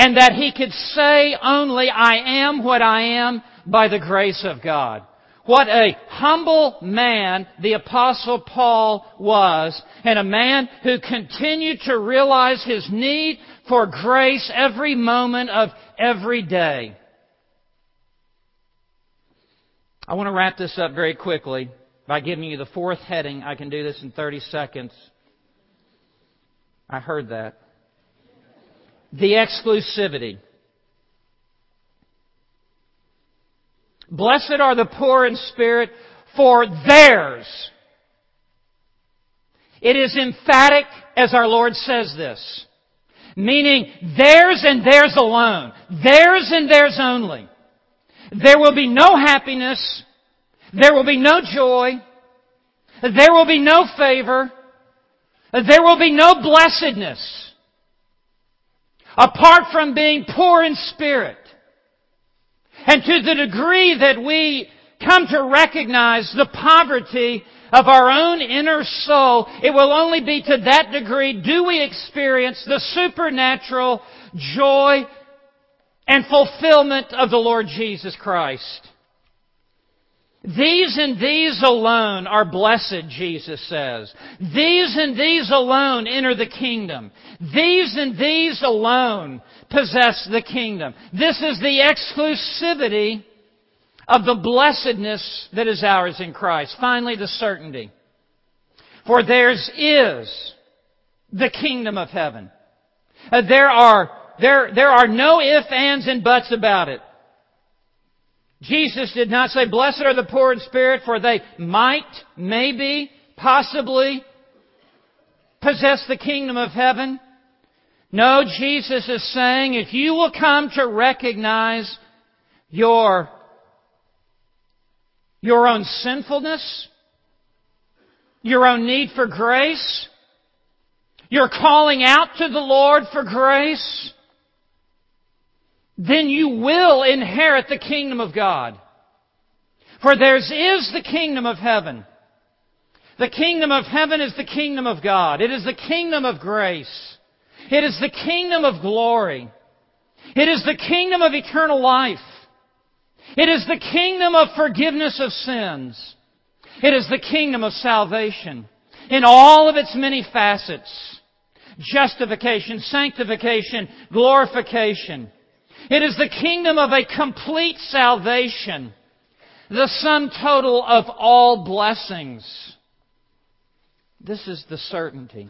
and that he could say only, I am what I am by the grace of God. What a humble man the apostle Paul was, and a man who continued to realize his need for grace every moment of every day. I want to wrap this up very quickly by giving you the fourth heading. I can do this in 30 seconds. I heard that. The exclusivity. Blessed are the poor in spirit, for theirs. It is emphatic as our Lord says this. Meaning theirs and theirs alone. Theirs and theirs only. There will be no happiness. There will be no joy. There will be no favor. There will be no blessedness. Apart from being poor in spirit. And to the degree that we come to recognize the poverty of our own inner soul, it will only be to that degree do we experience the supernatural joy and fulfillment of the Lord Jesus Christ. These and these alone are blessed, Jesus says. These and these alone enter the kingdom. These and these alone possess the kingdom. This is the exclusivity of the blessedness that is ours in Christ. Finally, the certainty. For theirs is the kingdom of heaven. Uh, there are, there, there are no ifs, ands, and buts about it. Jesus did not say, blessed are the poor in spirit, for they might, maybe, possibly possess the kingdom of heaven. No, Jesus is saying, if you will come to recognize your, your own sinfulness, your own need for grace, your calling out to the Lord for grace, then you will inherit the kingdom of God. For theirs is the kingdom of heaven. The kingdom of heaven is the kingdom of God. It is the kingdom of grace. It is the kingdom of glory. It is the kingdom of eternal life. It is the kingdom of forgiveness of sins. It is the kingdom of salvation in all of its many facets. Justification, sanctification, glorification. It is the kingdom of a complete salvation, the sum total of all blessings. This is the certainty.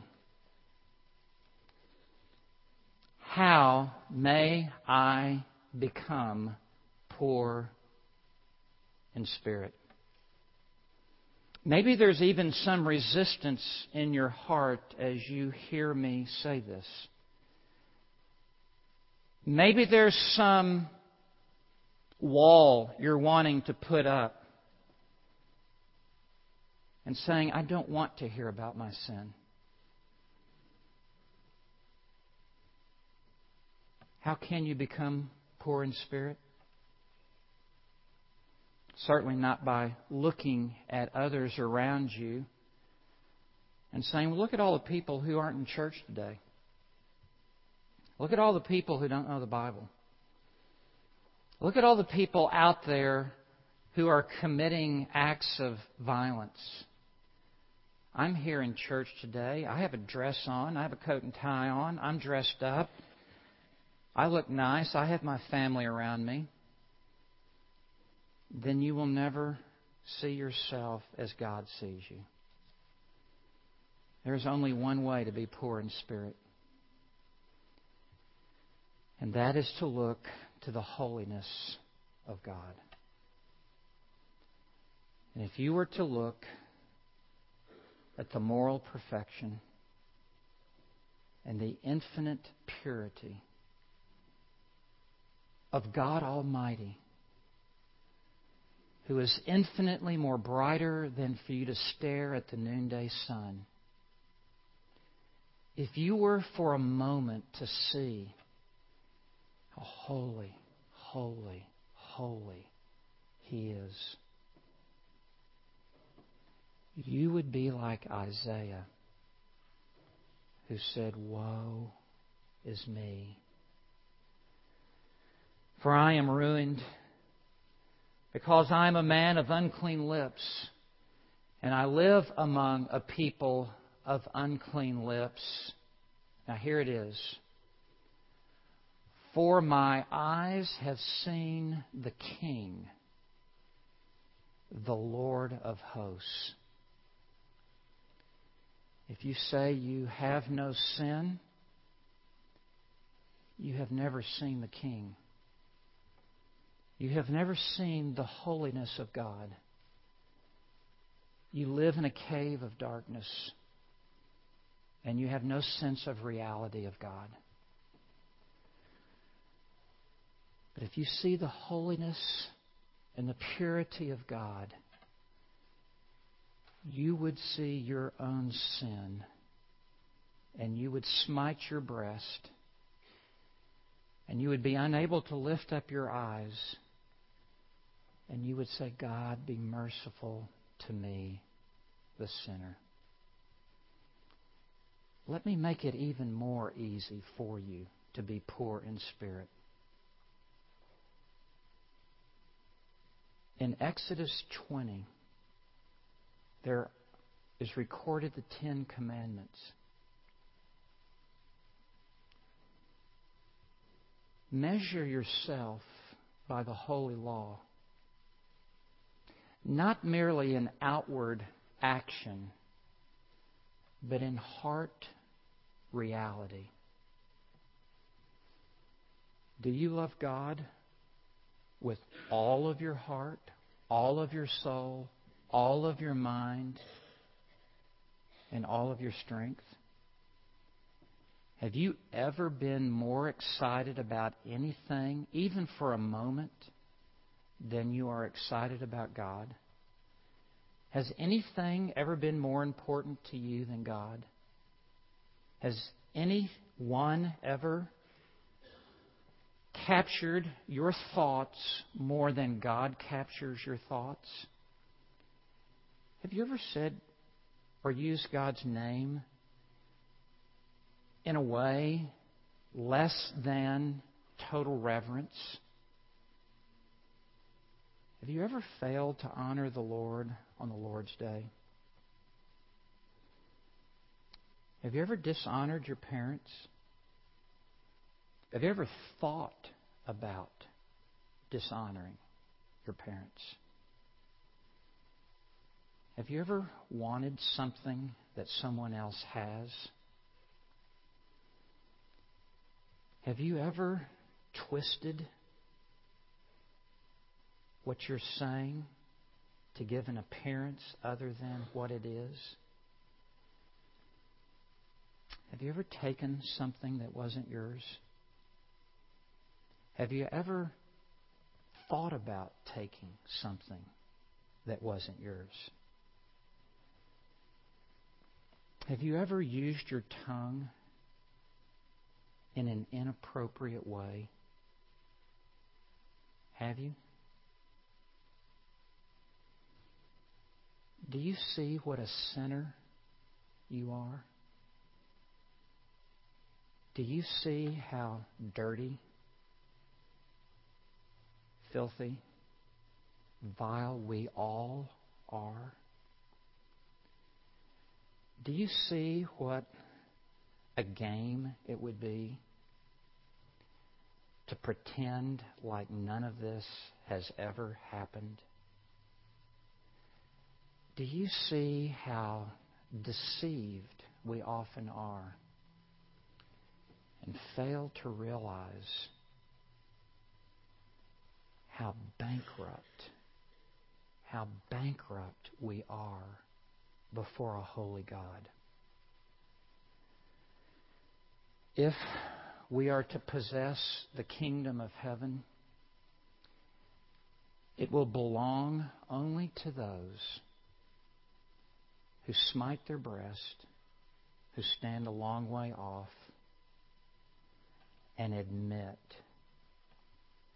How may I become poor in spirit? Maybe there's even some resistance in your heart as you hear me say this. Maybe there's some wall you're wanting to put up and saying, I don't want to hear about my sin. How can you become poor in spirit? Certainly not by looking at others around you and saying, well, look at all the people who aren't in church today. Look at all the people who don't know the Bible. Look at all the people out there who are committing acts of violence. I'm here in church today. I have a dress on. I have a coat and tie on. I'm dressed up. I look nice. I have my family around me. Then you will never see yourself as God sees you. There's only one way to be poor in spirit and that is to look to the holiness of God. And if you were to look at the moral perfection and the infinite purity of God Almighty, who is infinitely more brighter than for you to stare at the noonday sun. If you were for a moment to see holy, holy, holy He is, you would be like Isaiah, who said, Woe is me. For I am ruined because I am a man of unclean lips, and I live among a people of unclean lips. Now, here it is. For my eyes have seen the King, the Lord of hosts. If you say you have no sin, you have never seen the King. You have never seen the holiness of God. You live in a cave of darkness, and you have no sense of reality of God. But if you see the holiness and the purity of God, you would see your own sin and you would smite your breast and you would be unable to lift up your eyes and you would say, God, be merciful to me, the sinner. Let me make it even more easy for you to be poor in spirit. In Exodus 20, there is recorded the Ten Commandments. Measure yourself by the holy law not merely in outward action, but in heart reality. Do you love God with all of your heart, all of your soul, all of your mind, and all of your strength? Have you ever been more excited about anything, even for a moment, than you are excited about God? Has anything ever been more important to you than God? Has anyone ever captured your thoughts more than God captures your thoughts? Have you ever said or used God's name in a way less than total reverence? Have you ever failed to honor the Lord on the Lord's day? Have you ever dishonored your parents? Have you ever thought about dishonoring your parents? Have you ever wanted something that someone else has? Have you ever twisted what you're saying to give an appearance other than what it is? Have you ever taken something that wasn't yours? Have you ever thought about taking something that wasn't yours? Have you ever used your tongue in an inappropriate way? Have you? Do you see what a sinner you are? Do you see how dirty, filthy, vile we all are? Do you see what a game it would be to pretend like none of this has ever happened? Do you see how deceived we often are and fail to realize how bankrupt, how bankrupt we are before a holy God? If we are to possess the kingdom of heaven, It will belong only to those who smite their breast, who stand a long way off, and admit,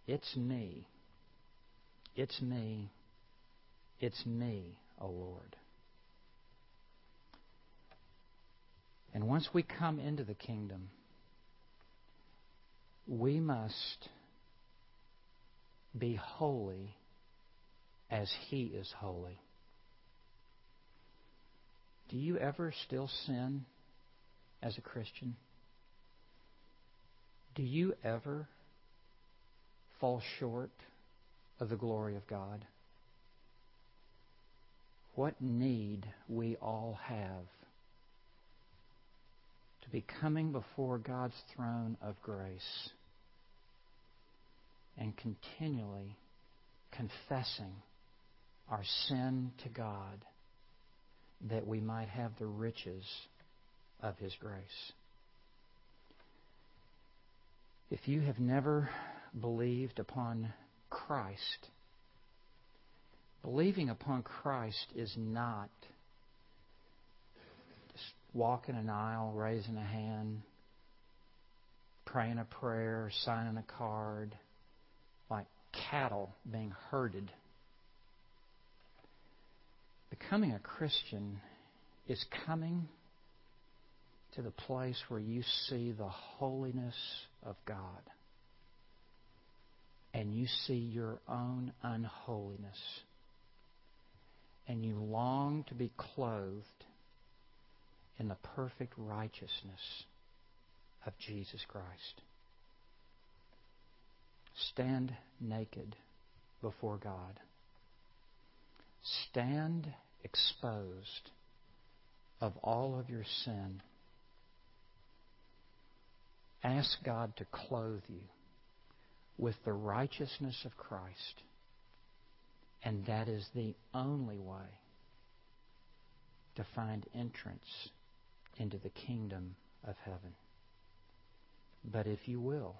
it's me, it's me, it's me, O Lord. And once we come into the kingdom, we must be holy as He is holy. Do you ever still sin as a Christian? Do you ever fall short of the glory of God? What need we all have to be coming before God's throne of grace and continually confessing our sin to God that we might have the riches of His grace. If you have never believed upon Christ, believing upon Christ is not just walking an aisle, raising a hand, praying a prayer, signing a card, like cattle being herded. Becoming a Christian is coming to the place where you see the holiness of God and you see your own unholiness and you long to be clothed in the perfect righteousness of Jesus Christ. Stand naked before God. Stand exposed of all of your sin. Ask God to clothe you with the righteousness of Christ. And that is the only way to find entrance into the kingdom of heaven. But if you will,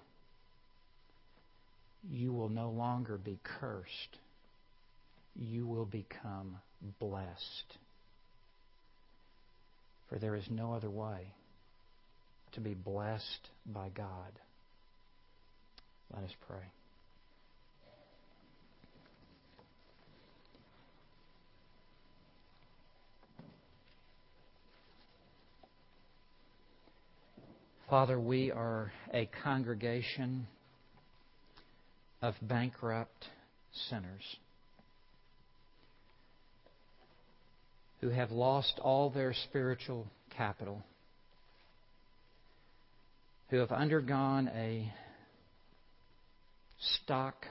you will no longer be cursed you will become blessed. For there is no other way to be blessed by God. Let us pray. Father, we are a congregation of bankrupt sinners. who have lost all their spiritual capital, who have undergone a stock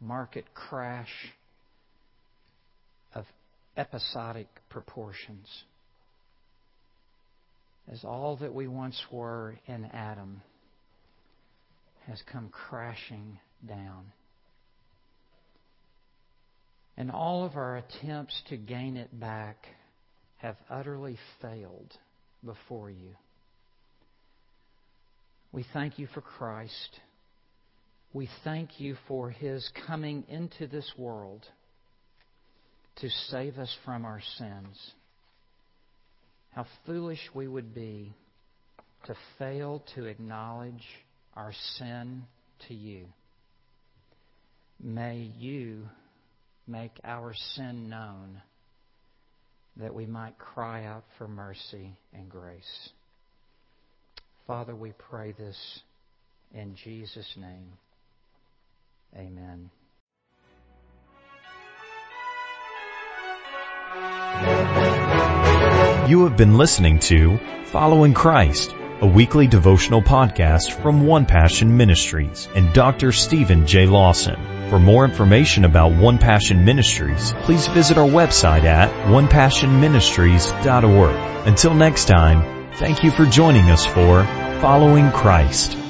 market crash of episodic proportions. As all that we once were in Adam has come crashing down. And all of our attempts to gain it back have utterly failed before you. We thank you for Christ. We thank you for his coming into this world to save us from our sins. How foolish we would be to fail to acknowledge our sin to you. May you make our sin known that we might cry out for mercy and grace. Father, we pray this in Jesus' name. Amen. You have been listening to Following Christ, a weekly devotional podcast from One Passion Ministries and Dr. Stephen J. Lawson. For more information about One Passion Ministries, please visit our website at onepassionministries.org. Until next time, thank you for joining us for Following Christ.